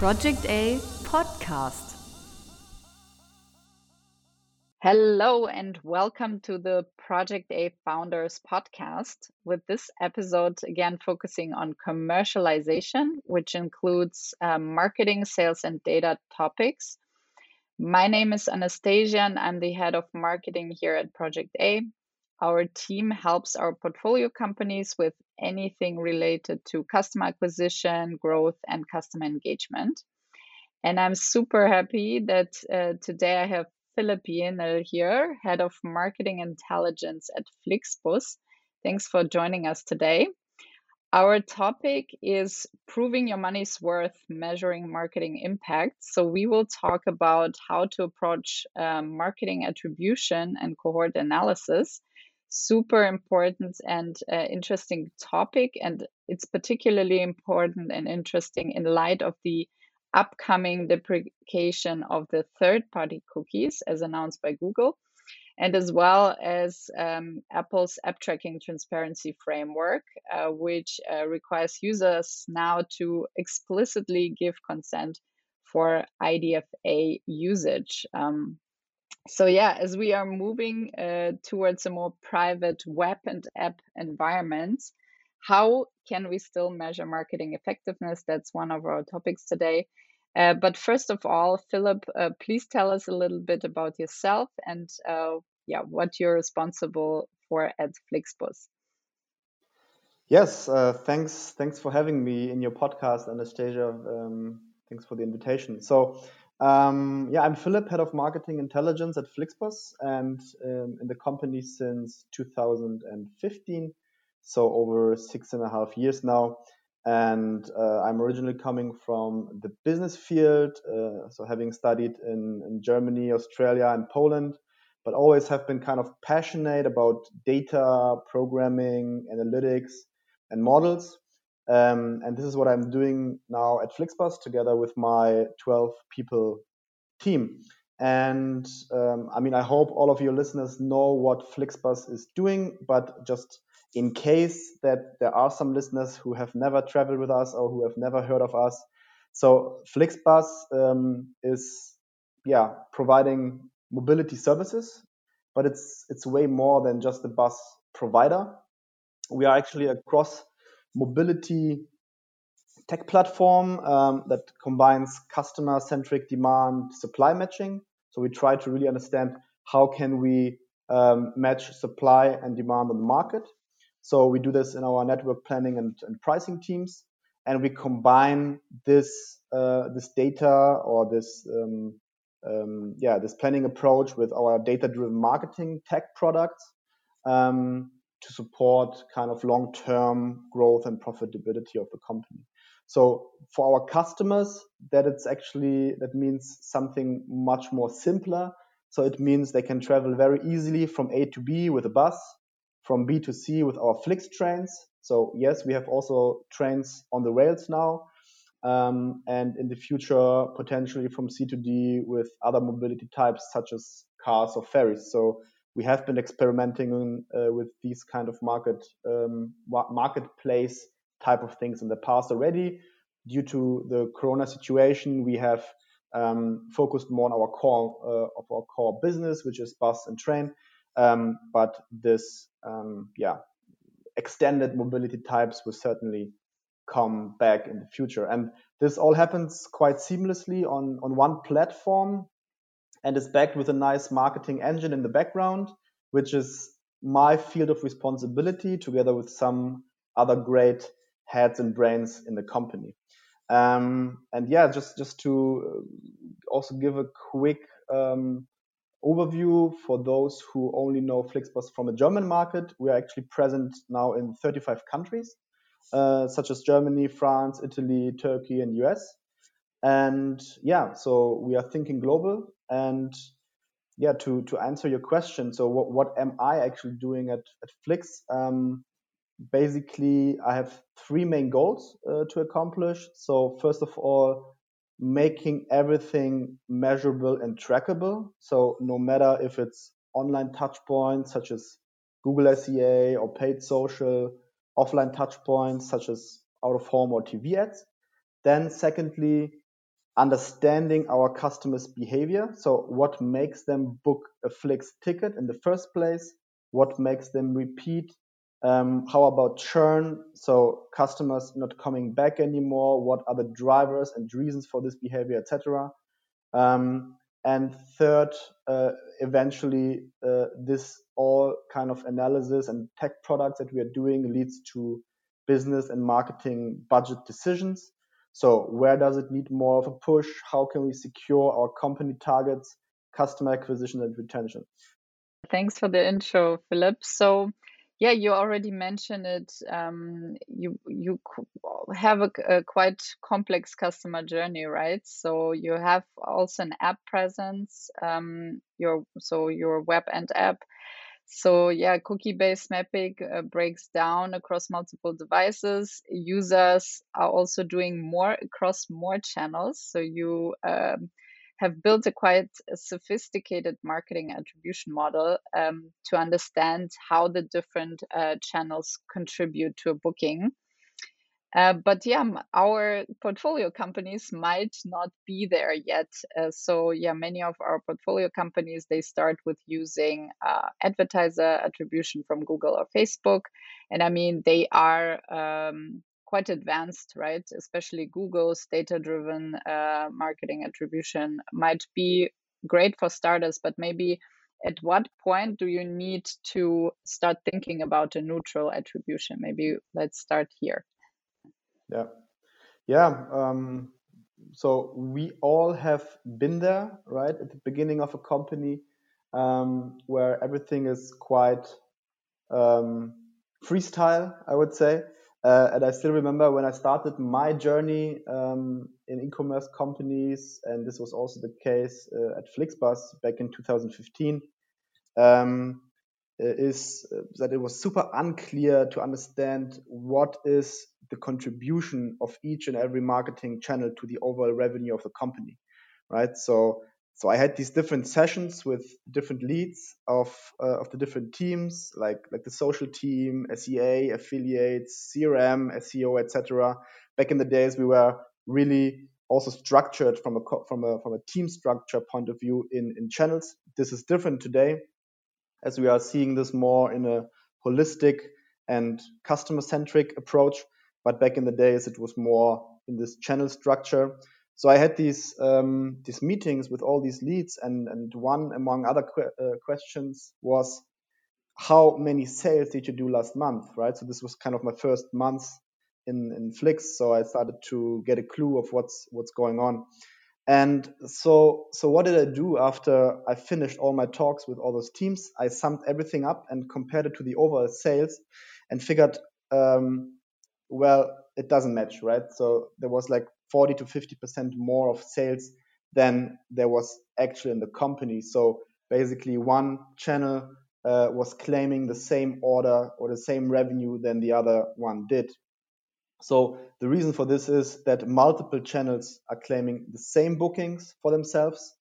Project A podcast. Hello and welcome to the Project A Founders podcast. With this episode, again, focusing on commercialization, which includes um, marketing, sales, and data topics. My name is Anastasia, and I'm the head of marketing here at Project A. Our team helps our portfolio companies with anything related to customer acquisition, growth, and customer engagement. And I'm super happy that uh, today I have Philipp Jähnel here, Head of Marketing Intelligence at Flixbus. Thanks for joining us today. Our topic is proving your money's worth, measuring marketing impact. So, we will talk about how to approach um, marketing attribution and cohort analysis super important and uh, interesting topic. And it's particularly important and interesting in light of the upcoming deprecation of the third party cookies as announced by Google, and as well as um, Apple's app tracking transparency framework, uh, which uh, requires users now to explicitly give consent for IDFA usage. Um, so yeah, as we are moving uh, towards a more private web and app environment, how can we still measure marketing effectiveness? That's one of our topics today. Uh, but first of all, Philipp, uh, please tell us a little bit about yourself and uh, yeah, what you're responsible for at Flixbus. Yes, uh, thanks. Thanks for having me in your podcast, Anastasia. Um, thanks for the invitation. So um, yeah, I'm Philipp, head of marketing intelligence at Flixbus, and um, in the company since 2015, so over six and a half years now. And uh, I'm originally coming from the business field, uh, so having studied in, in Germany, Australia, and Poland, but always have been kind of passionate about data, programming, analytics, and models. Um, and this is what I'm doing now at Flixbus together with my 12 people team. And um, I mean, I hope all of your listeners know what Flixbus is doing, but just in case that there are some listeners who have never traveled with us or who have never heard of us. So Flixbus um, is, yeah, providing mobility services, but it's it's way more than just a bus provider. We are actually a cross mobility tech platform um, that combines customer-centric demand supply matching. So we try to really understand how can we um, match supply and demand on the market. So we do this in our network planning and, and pricing teams, and we combine this uh, this data or this um, um, yeah this planning approach with our data-driven marketing tech products. Um, to support kind of long-term growth and profitability of the company. So for our customers, that it's actually that means something much more simpler. So it means they can travel very easily from A to B with a bus, from B to C with our Flix trains. So yes, we have also trains on the rails now, um, and in the future potentially from C to D with other mobility types such as cars or ferries. So we have been experimenting uh, with these kind of market um, marketplace type of things in the past already. Due to the Corona situation, we have um, focused more on our core uh, of our core business, which is bus and train. Um, but this, um, yeah, extended mobility types will certainly come back in the future. And this all happens quite seamlessly on on one platform and is backed with a nice marketing engine in the background, which is my field of responsibility together with some other great heads and brains in the company. Um, and yeah, just just to uh, also give a quick um, overview for those who only know Flixbus from a German market, we are actually present now in 35 countries, uh, such as Germany, France, Italy, Turkey, and US. And yeah, so we are thinking global. And yeah, to, to answer your question, so what, what am I actually doing at, at Flix? Um, basically, I have three main goals uh, to accomplish. So, first of all, making everything measurable and trackable. So, no matter if it's online touchpoints such as Google SEA or paid social, offline touchpoints such as out of home or TV ads. Then, secondly, understanding our customers' behavior. So, what makes them book a Flix ticket in the first place? What makes them repeat? Um, how about churn? So, customers not coming back anymore. What are the drivers and reasons for this behavior, etc. Um, and third, uh, eventually, uh, this all kind of analysis and tech products that we are doing leads to business and marketing budget decisions. So, where does it need more of a push? How can we secure our company targets, customer acquisition, and retention? Thanks for the intro, Philipp. So, yeah, you already mentioned it. Um, you you have a, a, quite complex customer journey, right? So you have also an app presence. Um, your so your web and app. So yeah, cookie-based mapping uh, breaks down across multiple devices. Users are also doing more across more channels. So you um, have built a quite sophisticated marketing attribution model um, to understand how the different uh, channels contribute to a booking. Uh, but yeah, our portfolio companies might not be there yet. Uh, so yeah, many of our portfolio companies they start with using uh, advertiser attribution from Google or Facebook, and I mean they are um, quite advanced, right? Especially Google's data driven uh, marketing attribution might be great for starters, but maybe at what point do you need to start thinking about a neutral attribution? Maybe let's start here. Yeah. Yeah. Um, so we all have been there, right? At the beginning of a company um, where everything is quite um, freestyle, I would say. Uh, and I still remember when I started my journey um, in e-commerce companies, and this was also the case uh, at Flixbus back in 2015, um, is uh, that it was super unclear to understand what is the contribution of each and every marketing channel to the overall revenue of the company, right? So so I had these different sessions with different leads of uh, of the different teams, like like the social team, SEA, affiliates, CRM, SEO, etc. Back in the days, we were really also structured from a from a from a team structure point of view in in channels. This is different today, as we are seeing this more in a holistic and customer centric approach. But back in the days, it was more in this channel structure. So I had these um, these meetings with all these leads, and and one among other que- uh, questions was how many sales did you do last month, right? So this was kind of my first month in in Flix, so I started to get a clue of what's what's going on. And so so what did I do after I finished all my talks with all those teams? I summed everything up and compared it to the overall sales, and figured, um, well, it doesn't match, right? So there was like 40 to 50% more of sales than there was actually in the company. So basically, one channel uh, was claiming the same order or the same revenue than the other one did. So the reason for this is that multiple channels are claiming the same bookings for themselves,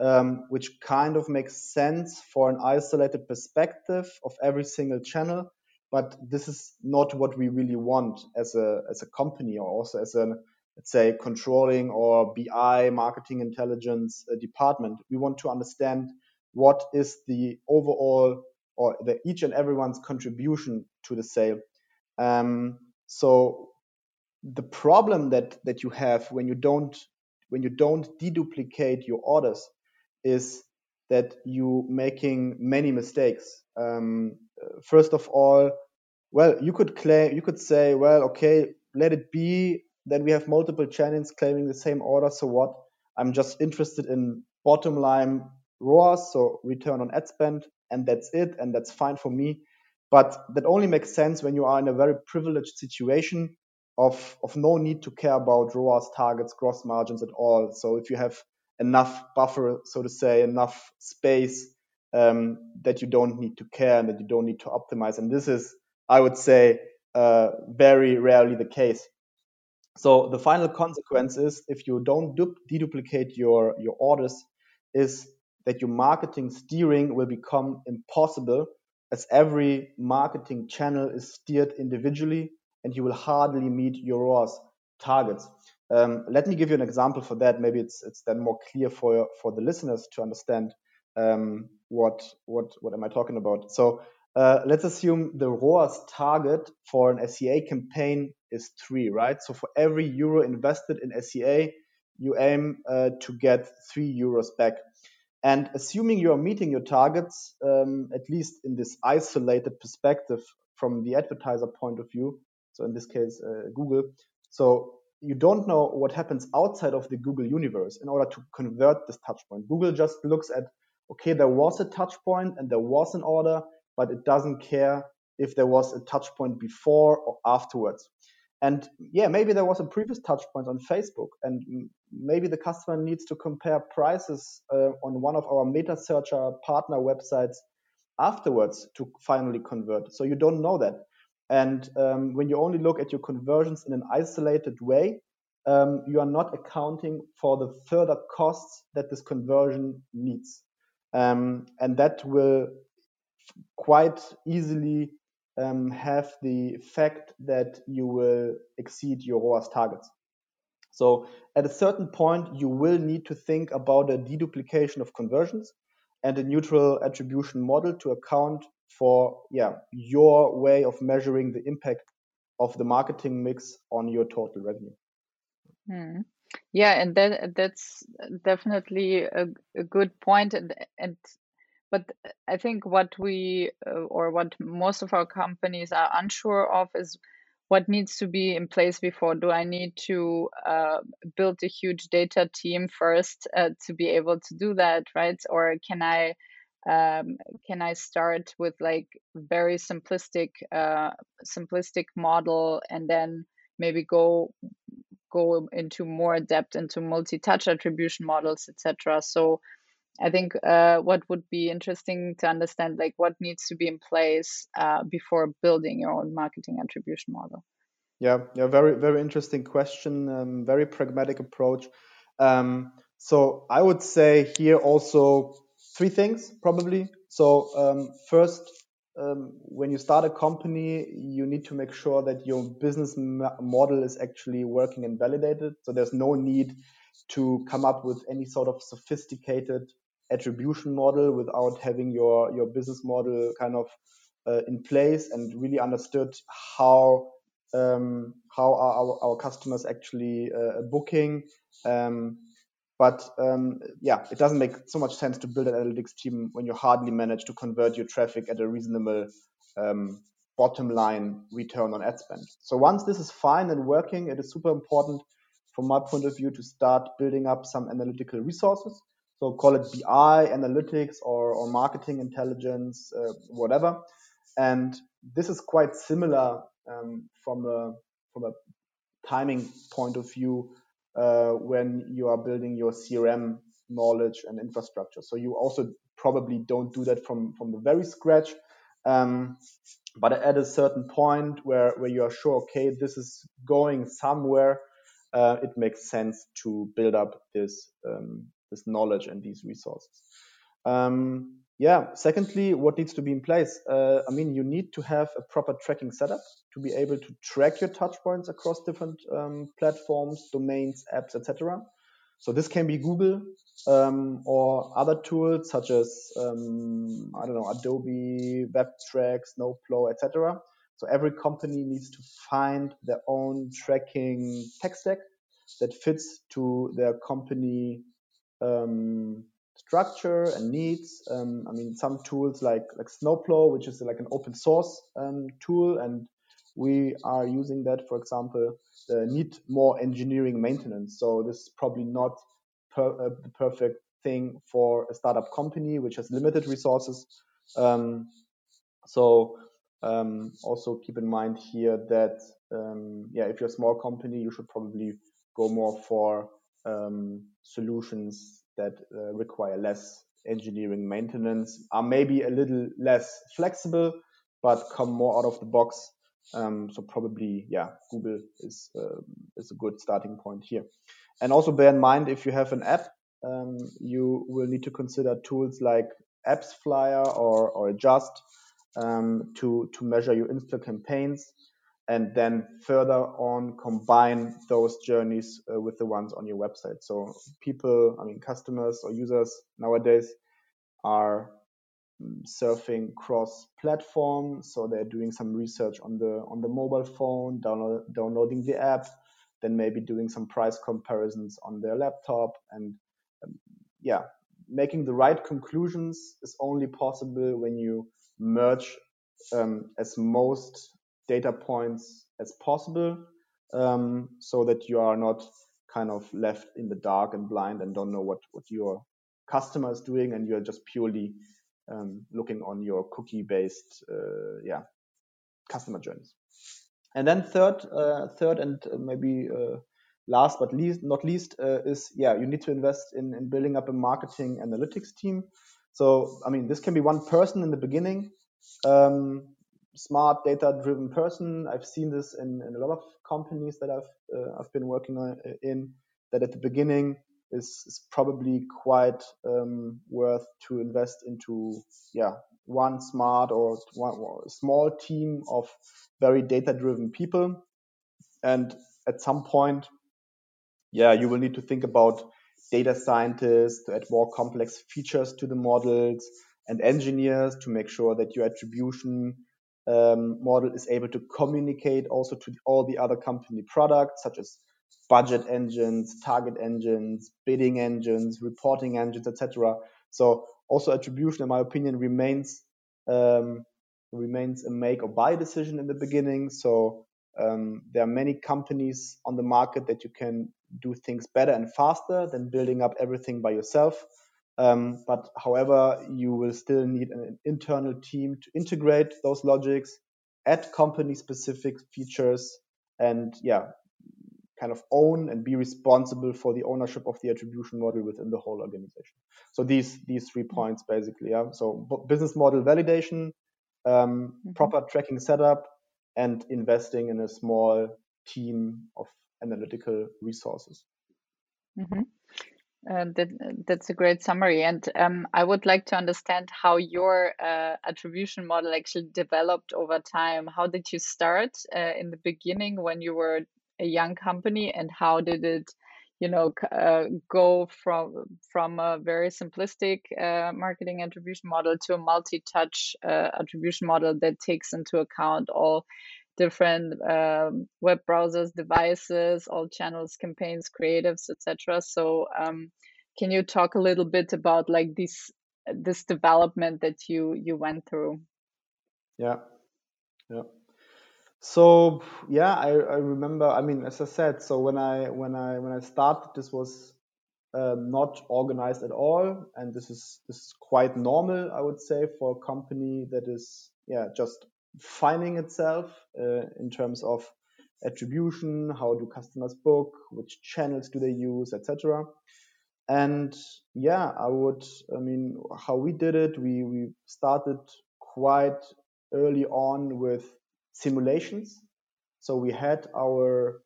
um, which kind of makes sense for an isolated perspective of every single channel. But this is not what we really want as a as a company or also as a let's say, controlling or BI, marketing intelligence uh, department. We want to understand what is the overall or the each and everyone's contribution to the sale. Um, so the problem that that you have when you don't when you don't deduplicate your orders is that you making many mistakes. Um, first of all, well, you could claim you could say, well, okay, let it be then we have multiple channels claiming the same order. So what? I'm just interested in bottom line ROAS, so return on ad spend, and that's it, and that's fine for me. But that only makes sense when you are in a very privileged situation of, of no need to care about ROAS targets, gross margins at all. So if you have enough buffer, so to say, enough space um, that you don't need to care and that you don't need to optimize. And this is, I would say, uh, very rarely the case. So the final consequence is if you don't deduplicate your, your orders is that your marketing steering will become impossible as every marketing channel is steered individually and you will hardly meet your ROAS targets. Um, let me give you an example for that. Maybe it's it's then more clear for for the listeners to understand um, what what what am I talking about. So uh, let's assume the ROAS target for an SEA campaign is three, right? So for every euro invested in SEA, you aim uh, to get three euros back. And assuming you are meeting your targets, um, at least in this isolated perspective from the advertiser point of view, so in this case, uh, Google, so you don't know what happens outside of the Google universe in order to convert this touch point. Google just looks at, okay, there was a touch point and there was an order, but it doesn't care if there was a touch point before or afterwards. And yeah, maybe there was a previous touch point on Facebook, and maybe the customer needs to compare prices uh, on one of our meta searcher partner websites afterwards to finally convert. So you don't know that. And um, when you only look at your conversions in an isolated way, um, you are not accounting for the further costs that this conversion needs. Um, and that will quite easily um, have the effect that you will exceed your ROAS targets. So at a certain point, you will need to think about a deduplication of conversions and a neutral attribution model to account for yeah your way of measuring the impact of the marketing mix on your total revenue. Hmm. Yeah, and that that's definitely a, a good point, and and but I think what we uh, or what most of our companies are unsure of is what needs to be in place before. Do I need to uh, build a huge data team first uh, to be able to do that, right? Or can I um, can I start with like very simplistic uh, simplistic model and then maybe go go into more depth into multi-touch attribution models, etc. So I think uh, what would be interesting to understand, like what needs to be in place uh, before building your own marketing attribution model. Yeah, yeah, very very interesting question. Um, very pragmatic approach. Um, so I would say here also three things probably. So um, first, um, when you start a company, you need to make sure that your business model is actually working and validated. So there's no need to come up with any sort of sophisticated attribution model without having your your business model kind of uh, in place and really understood how um, how are our, our customers actually uh, booking. Um, but um, yeah, it doesn't make so much sense to build an analytics team when you hardly manage to convert your traffic at a reasonable um, bottom line return on ad spend. So once this is fine and working, it is super important from my point of view to start building up some analytical resources so call it BI, analytics, or, or marketing intelligence, uh, whatever. And this is quite similar um, from a from a timing point of view uh, when you are building your CRM knowledge and infrastructure. So you also probably don't do that from from the very scratch. Um, but at a certain point where, where you are sure, okay, this is going somewhere, uh, it makes sense to build up this um, this knowledge and these resources. Um, yeah. Secondly, what needs to be in place? Uh, I mean, you need to have a proper tracking setup to be able to track your touch points across different um, platforms, domains, apps, etc. So this can be Google um, or other tools such as um, I don't know Adobe, Webtrekk, Snowplow, etc. So every company needs to find their own tracking tech stack that fits to their company um, structure and needs. Um, I mean, some tools like like Snowplow, which is like an open source um, tool, and we are using that, for example, uh, need more engineering maintenance. So this is probably not per, uh, the perfect thing for a startup company which has limited resources. Um, so um, also keep in mind here that um, yeah, if you're a small company, you should probably go more for um, solutions that uh, require less engineering maintenance, are maybe a little less flexible, but come more out of the box. Um, so probably, yeah, Google is uh, is a good starting point here. And also bear in mind if you have an app, um, you will need to consider tools like AppsFlyer or or Adjust um, to to measure your Insta campaigns. And then further on combine those journeys uh, with the ones on your website. So people, I mean customers or users nowadays are mm, surfing cross platform so they're doing some research on the on the mobile phone download, downloading the app then maybe doing some price comparisons on their laptop and um, yeah making the right conclusions is only possible when you merge um, as most data points as possible um, so that you are not kind of left in the dark and blind and don't know what, what your customer is doing and you're just purely um, looking on your cookie based uh, yeah customer journeys. And then third uh, third and maybe uh, last but least not least uh, is yeah you need to invest in, in building up a marketing analytics team. So i mean this can be one person in the beginning um, smart data driven person. I've seen this in, in, a lot of companies that i've uh, i've been working uh, in that at the beginning is, is probably quite um, worth to invest into yeah one smart or one, or small team of very data driven people. And at some point yeah, you will need to think about data scientists to add more complex features to the models and engineers to make sure that your attribution um, model is able to communicate also to all the other company products such as budget engines, target engines, bidding engines, reporting engines, etc. So also attribution, in my opinion, remains um, remains a make or buy decision in the beginning. So um, there are many companies on the market that you can do things better and faster than building up everything by yourself. Um, but however, you will still need an internal team to integrate those logics, add company specific features, and yeah, kind of own and be responsible for the ownership of the attribution model within the whole organization. So these these three points basically. Yeah. So business model validation, um, mm-hmm. proper tracking setup, and investing in a small team of analytical resources. Mm-hmm. Uh, that, that's a great summary. And um, I would like to understand how your uh, attribution model actually developed over time. How did you start uh, in the beginning when you were a young company, and how did it, you know, uh, go from from a very simplistic uh, marketing attribution model to a multi-touch attribution model that takes into account all different um, web browsers, devices, all channels, campaigns, creatives, etc. So, um, can you talk a little bit about like this this development that you you went through? Yeah, yeah. So yeah, I, I remember. I mean, as I said, so when I when I when I started, this was um, not organized at all, and this is this is quite normal, I would say, for a company that is yeah just finding itself uh, in terms of attribution, how do customers book, which channels do they use, etc. And yeah, I would, I mean, how we did it, we, we started quite early on with simulations. So we had our,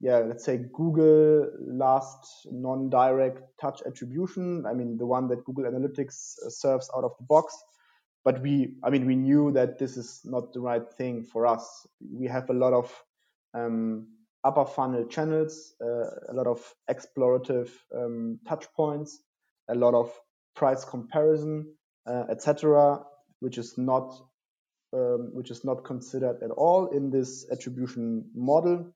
yeah, let's say Google last non-direct touch attribution. I mean, the one that Google Analytics uh, serves out of the box but we i mean we knew that this is not the right thing for us. We have a lot of um, upper funnel channels uh, a lot of explorative um, touch points a lot of price comparison uh, etc which is not um, which is not considered at all in this attribution model.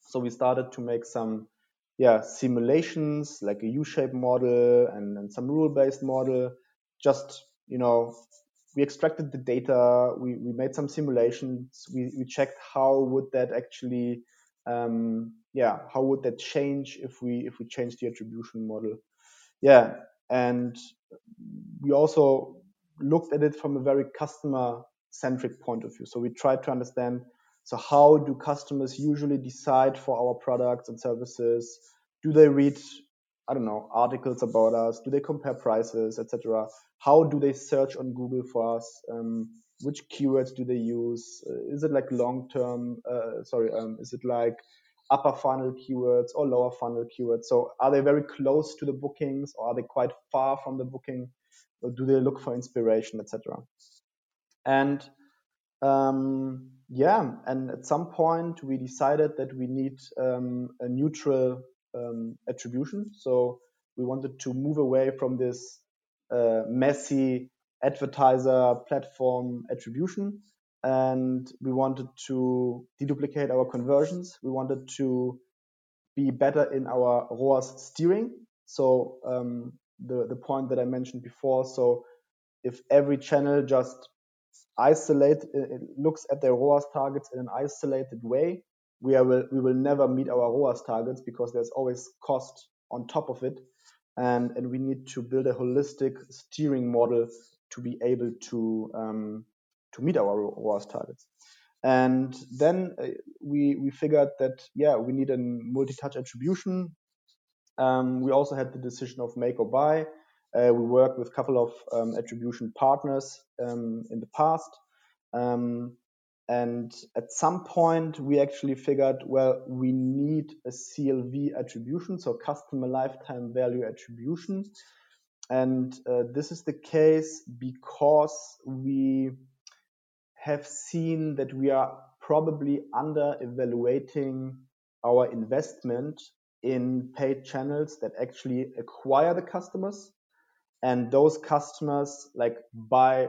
So we started to make some yeah simulations like a u-shaped model and, and some rule-based model just you know we extracted the data, we, we made some simulations, we, we checked how would that actually, um, yeah, how would that change if we if we change the attribution model? Yeah, and we also looked at it from a very customer centric point of view. So we tried to understand so how do customers usually decide for our products and services? Do they read I don't know articles about us? Do they compare prices, etc how do they search on Google for us? Um, which keywords do they use? Uh, is it like long term? Uh, sorry, um, is it like upper funnel keywords or lower funnel keywords? So are they very close to the bookings or are they quite far from the booking? Or do they look for inspiration, etc.? And um, yeah, and at some point we decided that we need um, a neutral um, attribution. So we wanted to move away from this uh, messy advertiser platform attribution, and we wanted to deduplicate our conversions. We wanted to be better in our ROAS steering. So um, the the point that I mentioned before. So if every channel just isolate it looks at their ROAS targets in an isolated way, we are will we will never meet our ROAS targets because there's always cost on top of it, and and we need to build a holistic steering model to be able to um, to meet our ROAS targets. And then uh, we we figured that yeah we need a multi-touch attribution. Um, we also had the decision of make or buy. Uh, we worked with a couple of um, attribution partners um, in the past. Um, and at some point, we actually figured, well, we need a CLV attribution, so customer lifetime value attribution. And uh, this is the case because we have seen that we are probably under evaluating our investment in paid channels that actually acquire the customers and those customers like by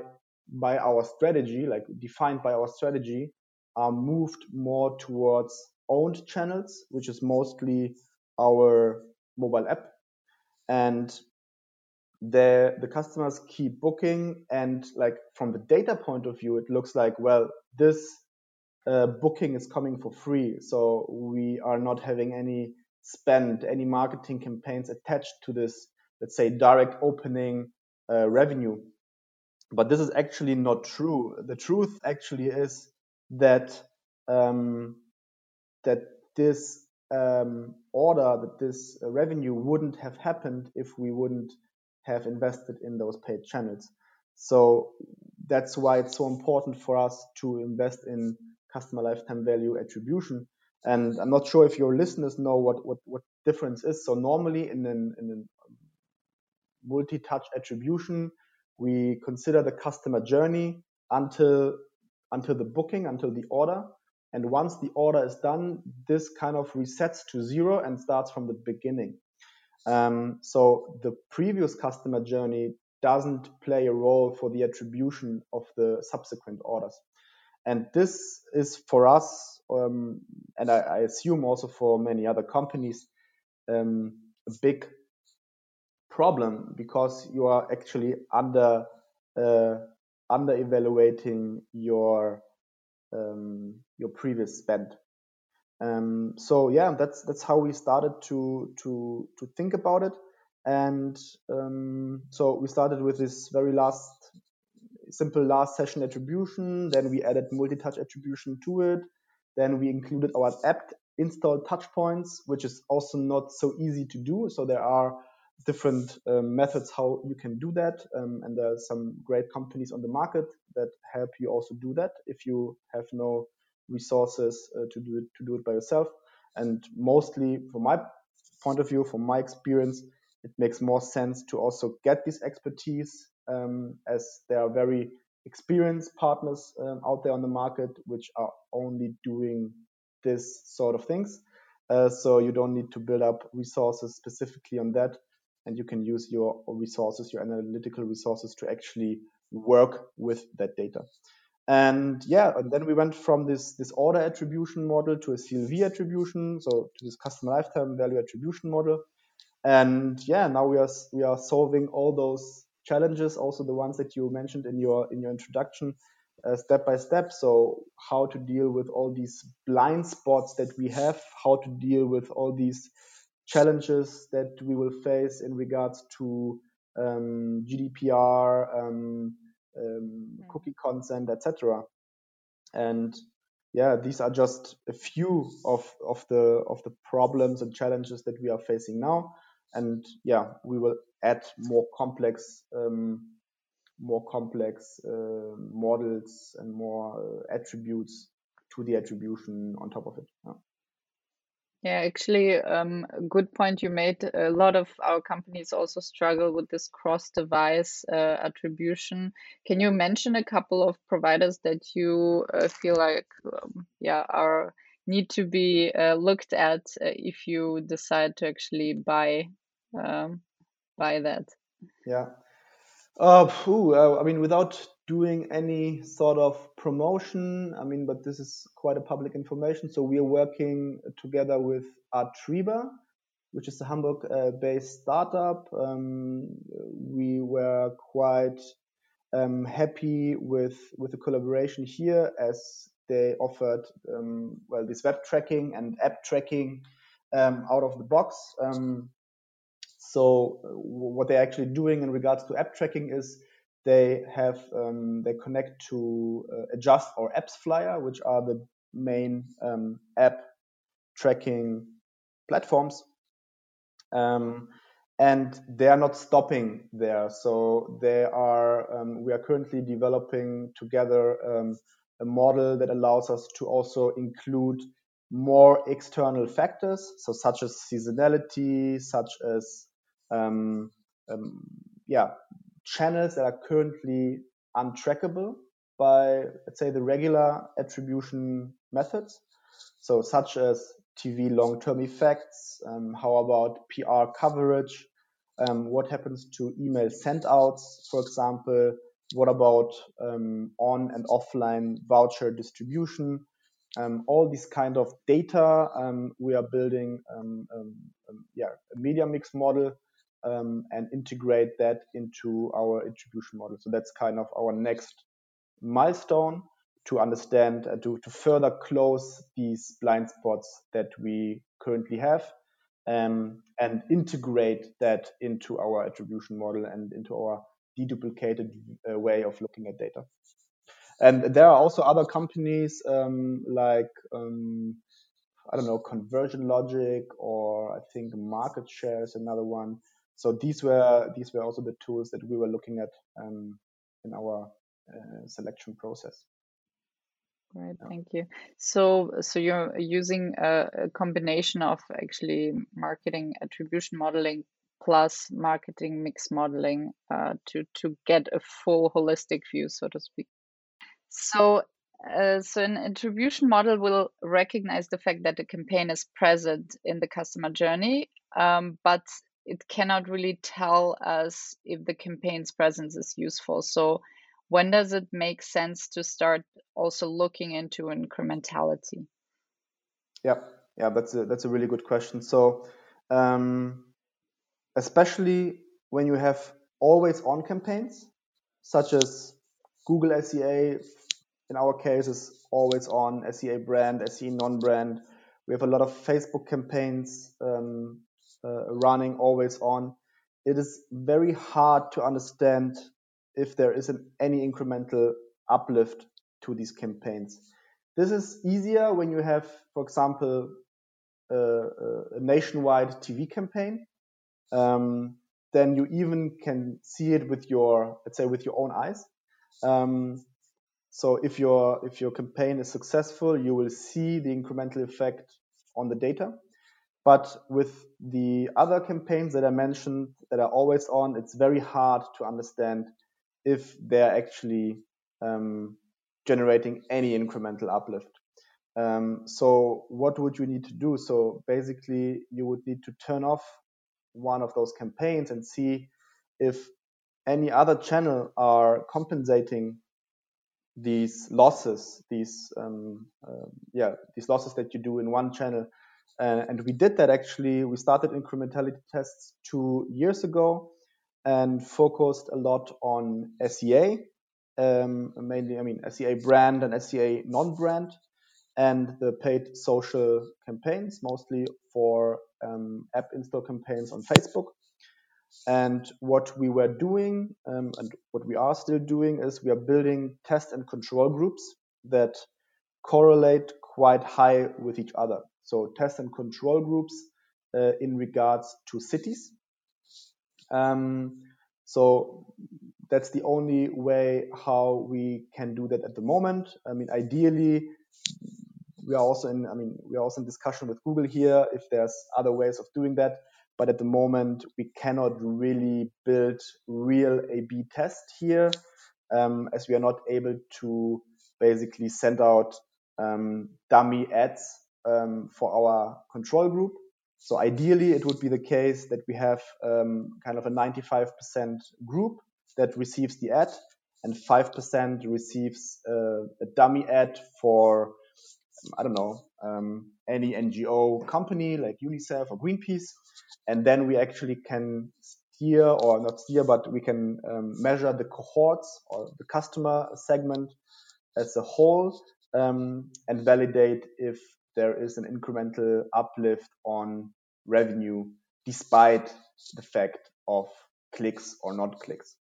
by our strategy like defined by our strategy are moved more towards owned channels which is mostly our mobile app and the the customers keep booking and like from the data point of view it looks like well this uh, booking is coming for free so we are not having any spend any marketing campaigns attached to this let's say, direct opening uh, revenue. But this is actually not true. The truth actually is that um, that this um, order, that this revenue wouldn't have happened if we wouldn't have invested in those paid channels. So that's why it's so important for us to invest in customer lifetime value attribution. And I'm not sure if your listeners know what what, what difference is. So normally in an, in an multi-touch attribution. We consider the customer journey until until the booking, until the order. And once the order is done, this kind of resets to zero and starts from the beginning. Um, so the previous customer journey doesn't play a role for the attribution of the subsequent orders. And this is for us, um, and I, I, assume also for many other companies, um, a big problem because you are actually under uh, under evaluating your um, your previous spend. Um, so yeah, that's that's how we started to to to think about it, and um, so we started with this very last simple last session attribution. Then we added multi-touch attribution to it. Then we included our app install touch points, which is also not so easy to do. So there are different um, methods how you can do that. Um, and there are some great companies on the market that help you also do that if you have no resources uh, to do it to do it by yourself. And mostly, from my point of view, from my experience, it makes more sense to also get this expertise um, as there are very experienced partners um, out there on the market which are only doing this sort of things. Uh, so you don't need to build up resources specifically on that and you can use your resources, your analytical resources to actually work with that data. And yeah, and then we went from this, this order attribution model to a CLV attribution, so to this customer lifetime value attribution model. And yeah, now we are we are solving all those challenges, also the ones that you mentioned in your in your introduction, uh, step by step. So how to deal with all these blind spots that we have, how to deal with all these challenges that we will face in regards to um, GDPR, um, um, cookie consent, etc. And yeah, these are just a few of, of the of the problems and challenges that we are facing now. And yeah, we will add more complex um, more complex uh, models and more uh, attributes to the attribution on top of it. Yeah. Yeah, actually, um, a good point you made. A lot of our companies also struggle with this cross-device uh, attribution. Can you mention a couple of providers that you uh, feel like, um, yeah, are need to be uh, looked at uh, if you decide to actually buy um, buy that? Yeah. Uh, phew, uh, I mean, without doing any sort of promotion. I mean, but this is quite a public information. So we are working together with Adtriba, which is a Hamburg-based uh, startup. Um, we were quite um, happy with with the collaboration here, as they offered um, well this web tracking and app tracking um, out of the box. Um, so what they're actually doing in regards to app tracking is they have um, they connect to uh, Adjust or AppsFlyer, which are the main um, app tracking platforms. Um, and they are not stopping there. So they are um, we are currently developing together um, a model that allows us to also include more external factors, so such as seasonality, such as um, um, yeah, channels that are currently untrackable by, let's say, the regular attribution methods. So, such as TV long term effects, um, how about PR coverage, um, what happens to email send outs, for example, what about um, on and offline voucher distribution, um, all these kind of data. Um, we are building, um, yeah, a media mix model um, and integrate that into our attribution model. So that's kind of our next milestone to understand, uh, to, to further close these blind spots that we currently have um, and integrate that into our attribution model and into our deduplicated uh, way of looking at data. And there are also other companies um, like um, I don't know conversion logic or I think market share is another one so these were these were also the tools that we were looking at um, in our uh, selection process. Right, yeah. thank you. So, so you're using a, a, combination of actually marketing attribution modeling plus marketing mix modeling uh, to to get a full holistic view, so to speak. So, uh, so an attribution model will recognize the fact that the campaign is present in the customer journey, um, but it cannot really tell us if the campaign's presence is useful. So when does it make sense to start also looking into incrementality? Yeah, yeah, that's a that's a really good question. So um, especially when you have always on campaigns, such as Google SEA, in our case is always on SEA brand, SEA non-brand. We have a lot of Facebook campaigns um, running always on, it is very hard to understand if there is an, any incremental uplift to these campaigns. This is easier when you have, for example, a, a nationwide TV campaign. Um, then you even can see it with your, let's say, with your own eyes. Um, so if your if your campaign is successful, you will see the incremental effect on the data. But with the other campaigns that I mentioned that are always on, it's very hard to understand if they're actually um, generating any incremental uplift. Um, so what would you need to do? So basically, you would need to turn off one of those campaigns and see if any other channel are compensating these losses, these um, uh, yeah, these losses that you do in one channel uh, and we did that actually. We started incrementality tests two years ago and focused a lot on SEA, um, mainly, I mean, SEA brand and SEA non brand, and the paid social campaigns, mostly for um, app install campaigns on Facebook. And what we were doing, um, and what we are still doing, is we are building test and control groups that correlate quite high with each other so test and control groups uh, in regards to cities. Um, so that's the only way how we can do that at the moment. I mean, ideally, we are also in, I mean, we are also in discussion with Google here if there's other ways of doing that. But at the moment, we cannot really build real A/B test here, um, as we are not able to basically send out um, dummy ads um, for our control group. So ideally, it would be the case that we have um, kind of a 95% group that receives the ad, and 5% receives uh, a dummy ad for, I don't know, um, any NGO company like UNICEF or Greenpeace. And then we actually can steer, or not steer, but we can um, measure the cohorts or the customer segment as a whole um, and validate if there is an incremental uplift on revenue despite the fact of clicks or not clicks.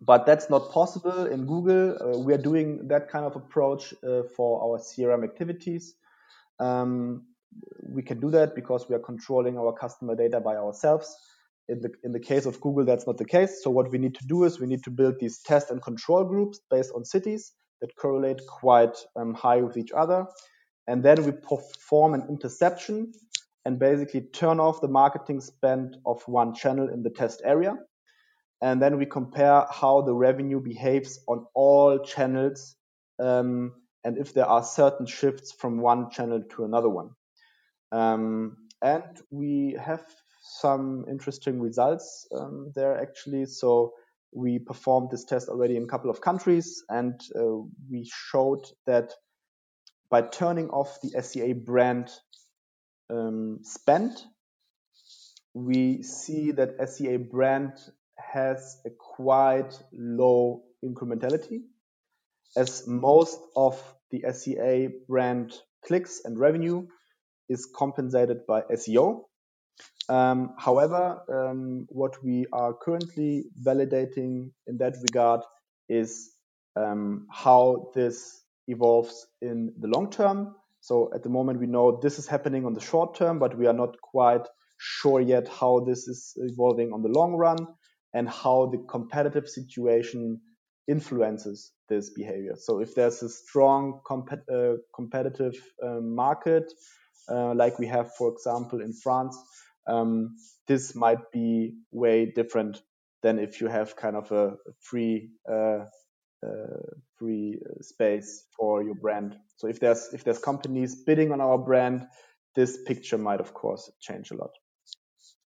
But that's not possible in Google. Uh, we are doing that kind of approach uh, for our CRM activities. Um, we can do that because we are controlling our customer data by ourselves. In the, in the case of Google, that's not the case. So what we need to do is we need to build these test and control groups based on cities that correlate quite um, high with each other. And then we perform an interception and basically turn off the marketing spend of one channel in the test area. And then we compare how the revenue behaves on all channels um, and if there are certain shifts from one channel to another one. Um, and we have some interesting results um, there actually. So we performed this test already in a couple of countries, and uh, we showed that by turning off the SEA brand um, spend, we see that SEA brand has a quite low incrementality, as most of the SEA brand clicks and revenue is compensated by SEO. Um, however, um, what we are currently validating in that regard is um, how this evolves in the long term. So at the moment, we know this is happening on the short term, but we are not quite sure yet how this is evolving on the long run and how the competitive situation influences this behavior. So if there's a strong uh, competitive uh, market, uh, like we have, for example, in France, um, this might be way different than if you have kind of a free uh, uh, free space for your brand. So if there's if there's companies bidding on our brand, this picture might of course change a lot.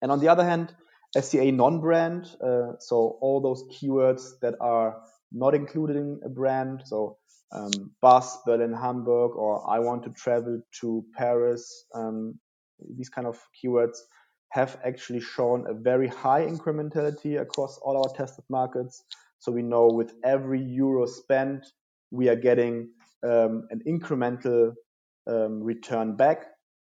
And on the other hand, SEA non-brand, uh, so all those keywords that are not included in a brand, so um, bus, Berlin, Hamburg, or I want to travel to Paris, um, these kind of keywords have actually shown a very high incrementality across all our tested markets. So we know with every euro spent, we are getting um, an incremental um, return back,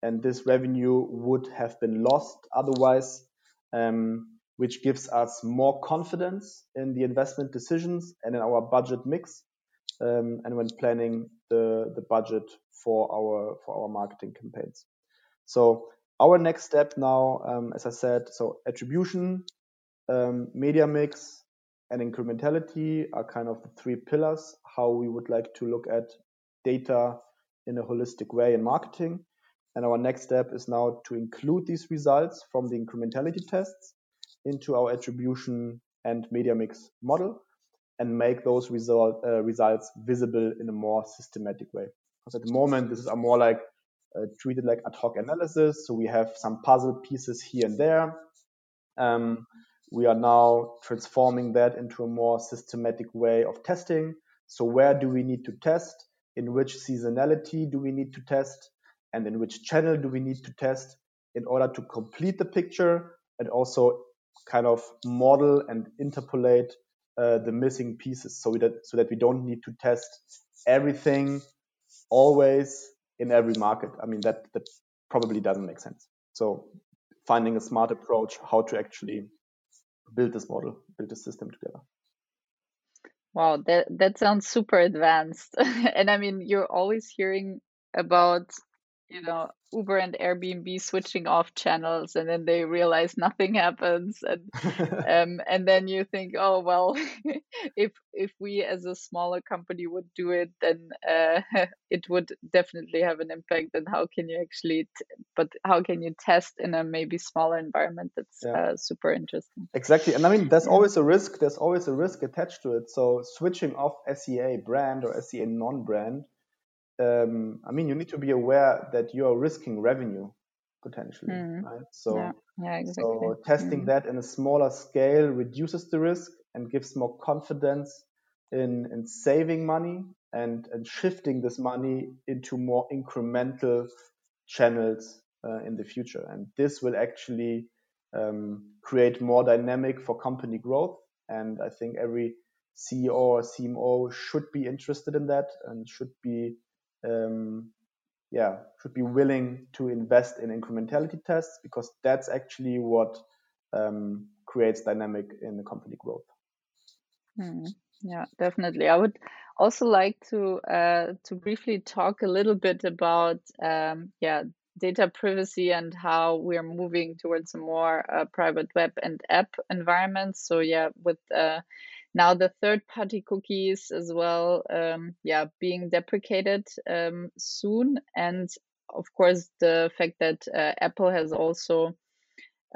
and this revenue would have been lost otherwise, um, which gives us more confidence in the investment decisions and in our budget mix, um, and when planning the the budget for our for our marketing campaigns. So our next step now, um, as I said, so attribution, um, media mix, and incrementality are kind of the three pillars how we would like to look at data in a holistic way in marketing. And our next step is now to include these results from the incrementality tests into our attribution and media mix model and make those result, uh, results visible in a more systematic way. Because at the moment, this is more like uh, treated like ad hoc analysis. So we have some puzzle pieces here and there. Um, we are now transforming that into a more systematic way of testing. So where do we need to test? In which seasonality do we need to test? And in which channel do we need to test in order to complete the picture and also kind of model and interpolate uh, the missing pieces so that so that we don't need to test everything always in every market. I mean, that, that probably doesn't make sense. So finding a smart approach, how to actually build this model, build this system together. Wow, that that sounds super advanced. and I mean, you're always hearing about you know Uber and Airbnb switching off channels, and then they realize nothing happens, and um, and then you think, oh well, if if we as a smaller company would do it, then uh, it would definitely have an impact. And how can you actually, t- but how can you test in a maybe smaller environment? That's yeah. uh, super interesting. Exactly, and I mean, there's always a risk. There's always a risk attached to it. So switching off SEA brand or SEA non-brand um, I mean, you need to be aware that you are risking revenue potentially, mm. right? So, yeah. Yeah, exactly. so testing mm. that in a smaller scale reduces the risk and gives more confidence in in saving money and and shifting this money into more incremental channels uh, in the future. And this will actually um, create more dynamic for company growth. And I think every CEO or CMO should be interested in that and should be um, yeah, should be willing to invest in incrementality tests because that's actually what um, creates dynamic in the company growth. Hmm. Yeah, definitely. I would also like to uh, to briefly talk a little bit about um, yeah data privacy and how we are moving towards a more uh, private web and app environment. So yeah, with uh, now the third party cookies as well um, yeah being deprecated um, soon. And of course the fact that uh, apple has also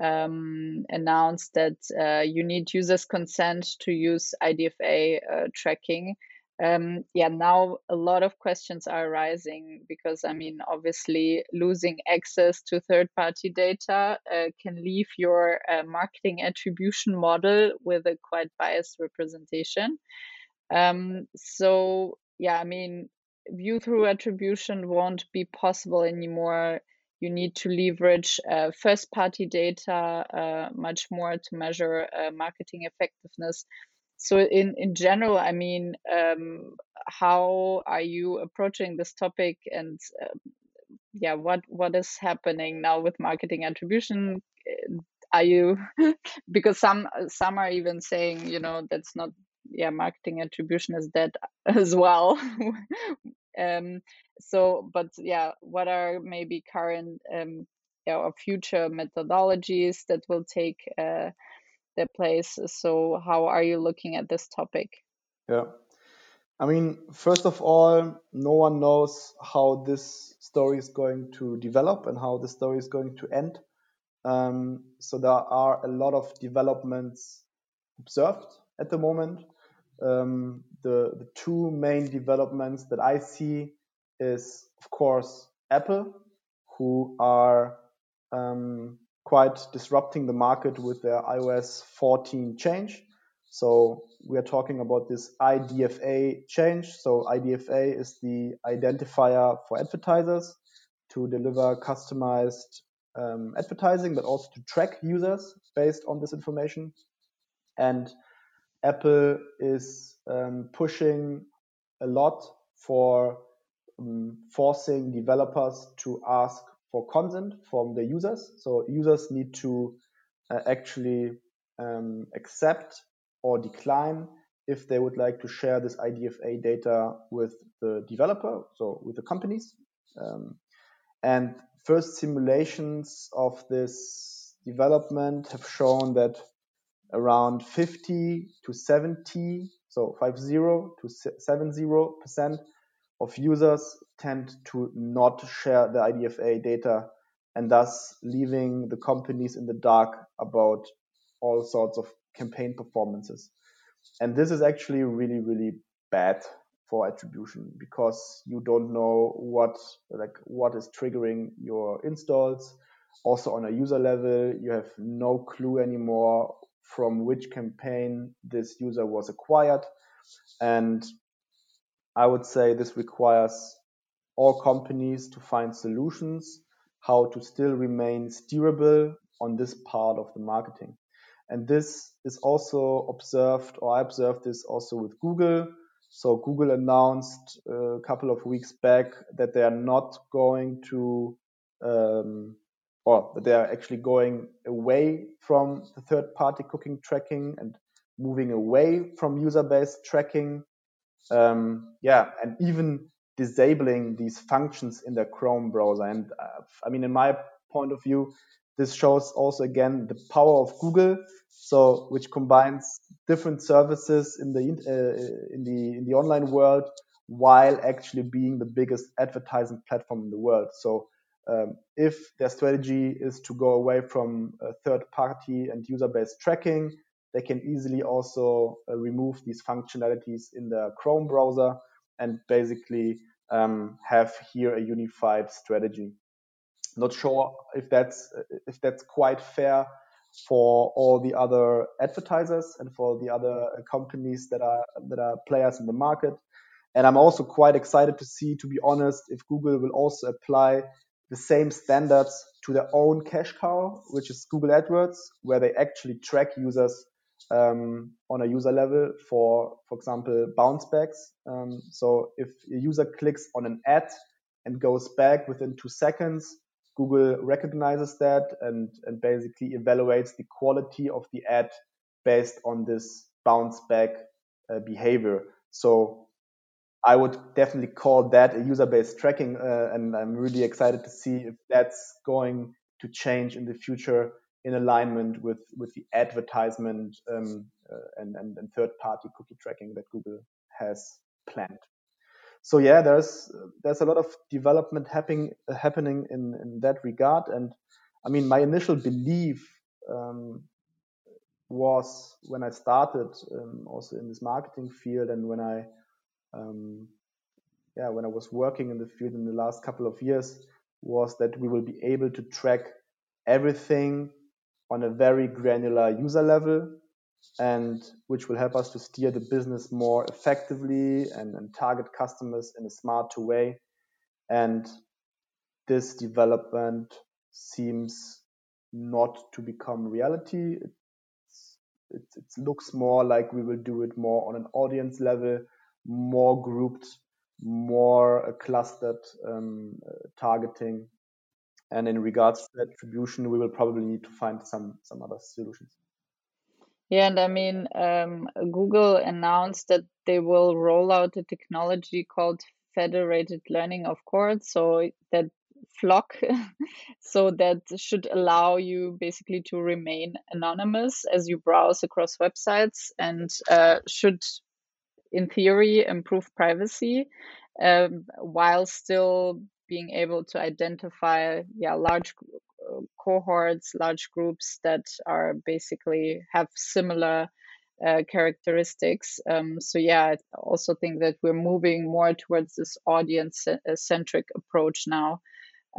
um, announced that uh, you need users consent to use idfa uh, tracking um, yeah, now a lot of questions are arising because I mean, obviously, losing access to third party data uh, can leave your uh, marketing attribution model with a quite biased representation. Um, so, yeah, I mean, view through attribution won't be possible anymore. You need to leverage uh, first party data uh, much more to measure uh, marketing effectiveness so in in general i mean um, how are you approaching this topic? And um, yeah what what is happening now with marketing attribution? Are you because some some are even saying you know that's not yeah marketing attribution is dead as well. Um so but yeah what are maybe current um yeah, or future methodologies that will take uh, their place. So, how are you looking at this topic? Yeah. I mean, first of all, no one knows how this story is going to develop and how the story is going to end. Um, so there are a lot of developments observed at the moment. Um, the, the two main developments that I see is, of course, Apple, who are um, quite disrupting the market with their iOS 14 change. So we are talking about this IDFA change. So IDFA is the identifier for advertisers to deliver customized um, advertising, but also to track users based on this information. And Apple is um, pushing a lot for um, forcing developers to ask for consent from the users. So users need to uh, actually um, accept or decline if they would like to share this IDFA data with the developer, so with the companies. Um, and first simulations of this development have shown that around 50 to 70, so 50 to 70 percent of users tend to not share the IDFA data and thus leaving the companies in the dark about all sorts of campaign performances. And this is actually really, really bad for attribution because you don't know what like what is triggering your installs. Also on a user level, you have no clue anymore from which campaign this user was acquired. And I would say this requires all companies to find solutions how to still remain steerable on this part of the marketing. And this is also observed, or I observed this also with Google. So Google announced a couple of weeks back that they are not going to, um, or that they are actually going away from the third party cookie tracking and moving away from user based tracking um, yeah, and even disabling these functions in the Chrome browser. And uh, I mean, in my point of view, this shows also again the power of Google, so which combines different services in the uh, in the in the online world while actually being the biggest advertising platform in the world. So um, if their strategy is to go away from third party and user based tracking, they can easily also uh, remove these functionalities in the Chrome browser and basically um, have here a unified strategy. Not sure if that's if that's quite fair for all the other advertisers and for the other companies that are that are players in the market. And I'm also quite excited to see, to be honest, if Google will also apply the same standards to their own cash cow, which is Google AdWords, where they actually track users um, on a user level for, for example, bounce backs. Um, so if a user clicks on an ad and goes back within two seconds, Google recognizes that and, and basically evaluates the quality of the ad based on this bounce back uh, behavior. So I would definitely call that a user-based tracking, uh, and I'm really excited to see if that's going to change in the future in alignment with with the advertisement um, uh, and, and, and third-party cookie tracking that Google has planned. So yeah, there's there's a lot of development happening happening in in that regard, and I mean my initial belief um, was when I started um, also in this marketing field and when I um, yeah, when I was working in the field in the last couple of years, was that we will be able to track everything on a very granular user level and which will help us to steer the business more effectively and, and target customers in a smarter way. And this development seems not to become reality. it, it looks more like we will do it more on an audience level more grouped, more uh, clustered um, uh, targeting. And in regards to attribution, we will probably need to find some some other solutions. Yeah, and I mean, um, Google announced that they will roll out a technology called federated learning of cohorts, so that FLoC, so that should allow you basically to remain anonymous as you browse across websites and uh, should in theory, improve privacy um, while still being able to identify yeah large uh, cohorts, large groups that are basically have similar uh, characteristics. Um, so yeah, I also think that we're moving more towards this audience centric approach now,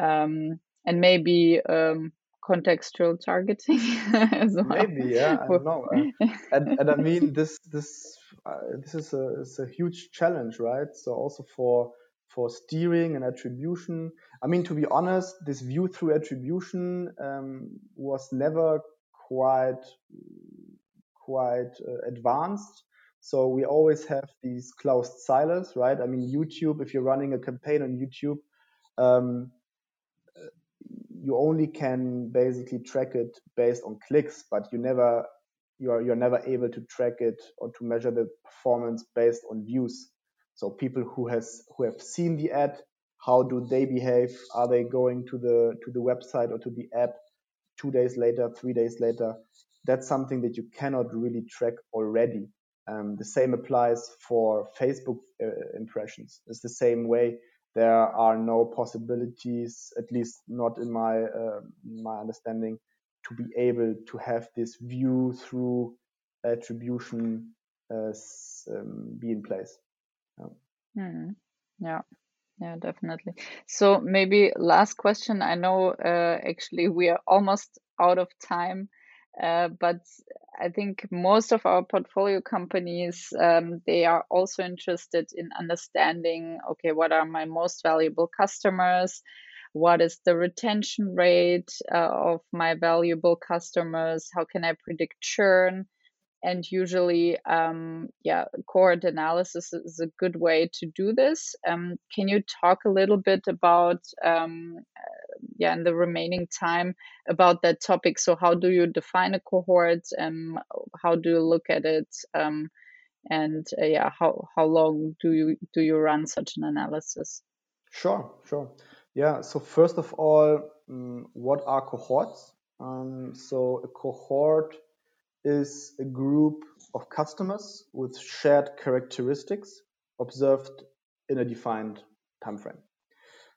um, and maybe um, contextual targeting as well. Maybe, yeah, I don't know. Uh, and, and I mean, this this uh, this is a, is a huge challenge, right? So also for for steering and attribution. I mean, to be honest, this view through attribution um, was never quite quite uh, advanced. So we always have these closed silos, right? I mean, YouTube. If you're running a campaign on YouTube, um, you only can basically track it based on clicks, but you never you are you're never able to track it or to measure the performance based on views. So people who has who have seen the ad, how do they behave? Are they going to the to the website or to the app two days later, three days later? That's something that you cannot really track already. Um, the same applies for Facebook uh, impressions. It's the same way there are no possibilities, at least not in my uh, my understanding, to be able to have this view through attribution uh, um, be in place. Hmm. yeah. Yeah, definitely. So maybe last question. I know uh, actually we are almost out of time. Uh, but I think most of our portfolio companies um, they are also interested in understanding okay what are my most valuable customers what is the retention rate uh, of my valuable customers how can i predict churn and usually um, yeah cohort analysis is a good way to do this um, can you talk a little bit about um, yeah in the remaining time about that topic so how do you define a cohort and how do you look at it um, and uh, yeah, how how long do you do you run such an analysis? Sure, sure. Yeah. So first of all, um, what are cohorts? Um, so a cohort is a group of customers with shared characteristics observed in a defined time frame.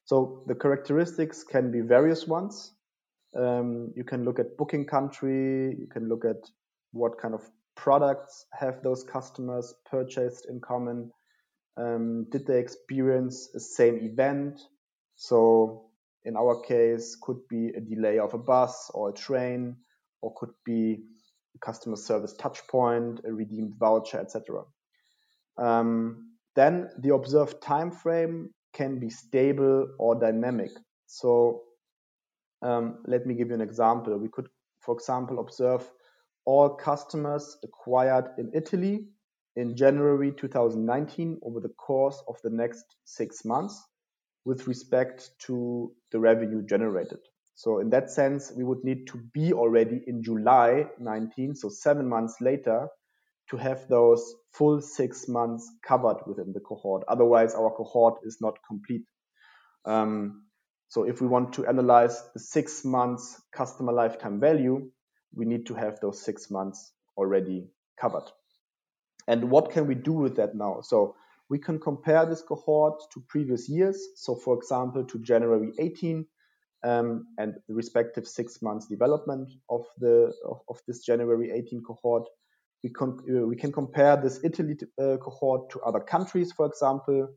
So the characteristics can be various ones. Um, you can look at booking country. You can look at what kind of products have those customers purchased in common. Um, did they experience the same event? So in our case, could be a delay of a bus or a train, or could be customer service touch point, a redeemed voucher, etc. Um, then the observed time frame can be stable or dynamic. So um, let me give you an example. We could, for example, observe all customers acquired in Italy in January 2019 over the course of the next six months with respect to the revenue generated. So in that sense, we would need to be already in July 19, so seven months later, to have those full six months covered within the cohort. Otherwise, our cohort is not complete. Um, so if we want to analyze the six months customer lifetime value, we need to have those six months already covered. And what can we do with that now? So we can compare this cohort to previous years. So for example, to January 18 um, and the respective six months development of the of, of this January 18 cohort. We, con- uh, we can compare this Italy uh, cohort to other countries, for example.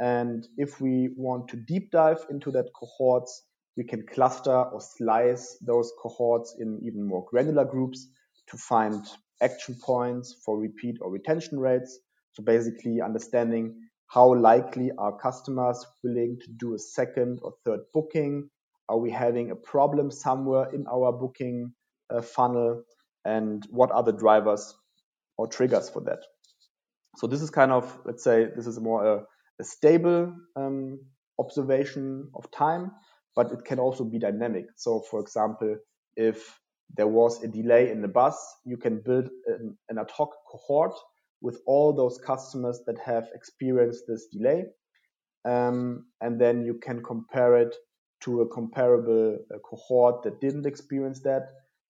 And if we want to deep dive into that cohorts, we can cluster or slice those cohorts in even more granular groups to find action points for repeat or retention rates. So basically understanding how likely are customers willing to do a second or third booking? Are we having a problem somewhere in our booking uh, funnel? And what are the drivers or triggers for that? So this is kind of, let's say, this is more a, a stable um, observation of time, but it can also be dynamic. So for example, if there was a delay in the bus, you can build an, an ad hoc cohort with all those customers that have experienced this delay. Um, and then you can compare it to a comparable uh, cohort that didn't experience that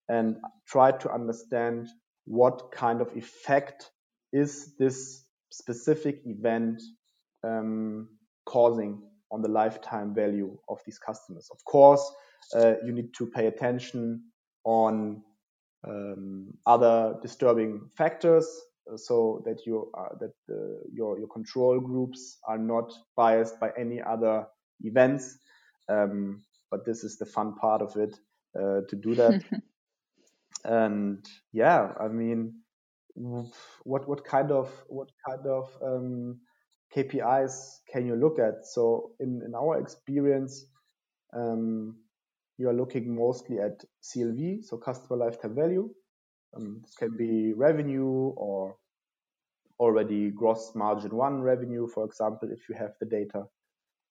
and try to understand what kind of effect is this specific event um, causing on the lifetime value of these customers. Of course, uh, you need to pay attention on um, other disturbing factors uh, so that you uh, that uh, your your control groups are not biased by any other events. Um, but this is the fun part of it uh, to do that. and yeah, I mean, what what kind of what kind of um, KPIs can you look at? So in in our experience. Um, you are looking mostly at CLV, so customer lifetime value, um, this can be revenue or already gross margin one revenue, for example, if you have the data.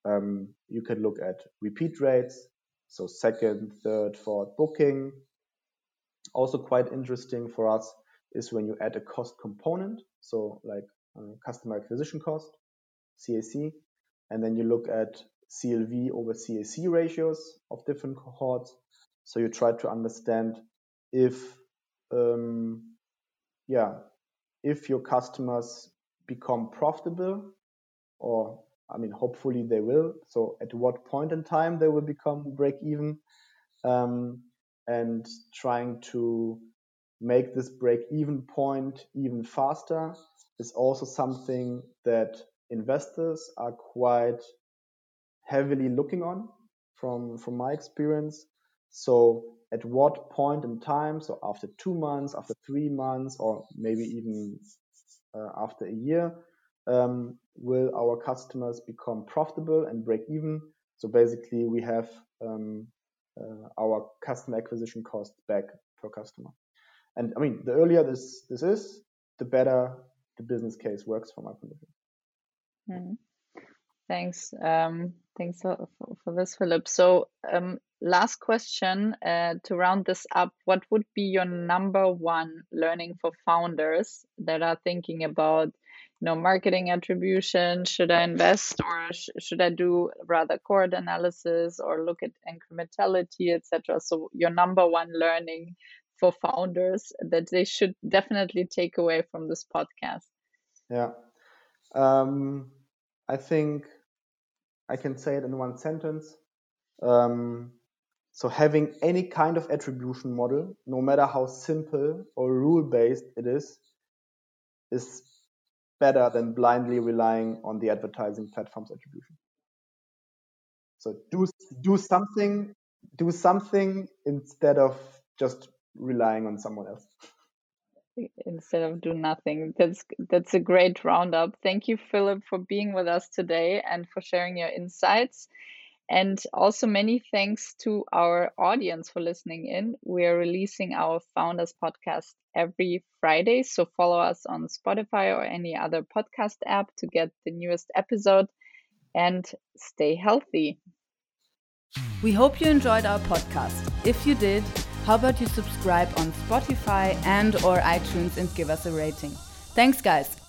Um, you can look at repeat rates, so second, third, fourth booking. Also, quite interesting for us is when you add a cost component, so like uh, customer acquisition cost, CAC, and then you look at CLV over CAC ratios of different cohorts. So you try to understand if um, yeah, if your customers become profitable, or I mean, hopefully they will. So at what point in time they will become break even, um, and trying to make this break even point even faster is also something that investors are quite heavily looking on from from my experience. So at what point in time, so after two months, after three months, or maybe even uh, after a year, will our customers become profitable and break even? So basically, we have um, uh, our customer acquisition cost back per customer. And I mean, the earlier this this is, the better the business case works from my point of view. Mm. Thanks. Um, thanks for, for, this, Philipp. So, um, last question uh, to round this up what would be your number one learning for founders that are thinking about know marketing attribution should i invest or sh should i do rather cohort analysis or look at incrementality etc so your number one learning for founders that they should definitely take away from this podcast. Yeah. Um, i think i can say it in one sentence. Um, so having any kind of attribution model, no matter how simple or rule-based it is, is better than blindly relying on the advertising platform's attribution. So do do something, do something instead of just relying on someone else. Instead of do nothing. That's that's a great roundup. Thank you, Philipp, for being with us today and for sharing your insights. And also, many thanks to our audience for listening in. We are releasing our Founders podcast every Friday. So, follow us on Spotify or any other podcast app to get the newest episode and stay healthy. We hope you enjoyed our podcast. If you did, how about you subscribe on Spotify and or iTunes and give us a rating. Thanks guys.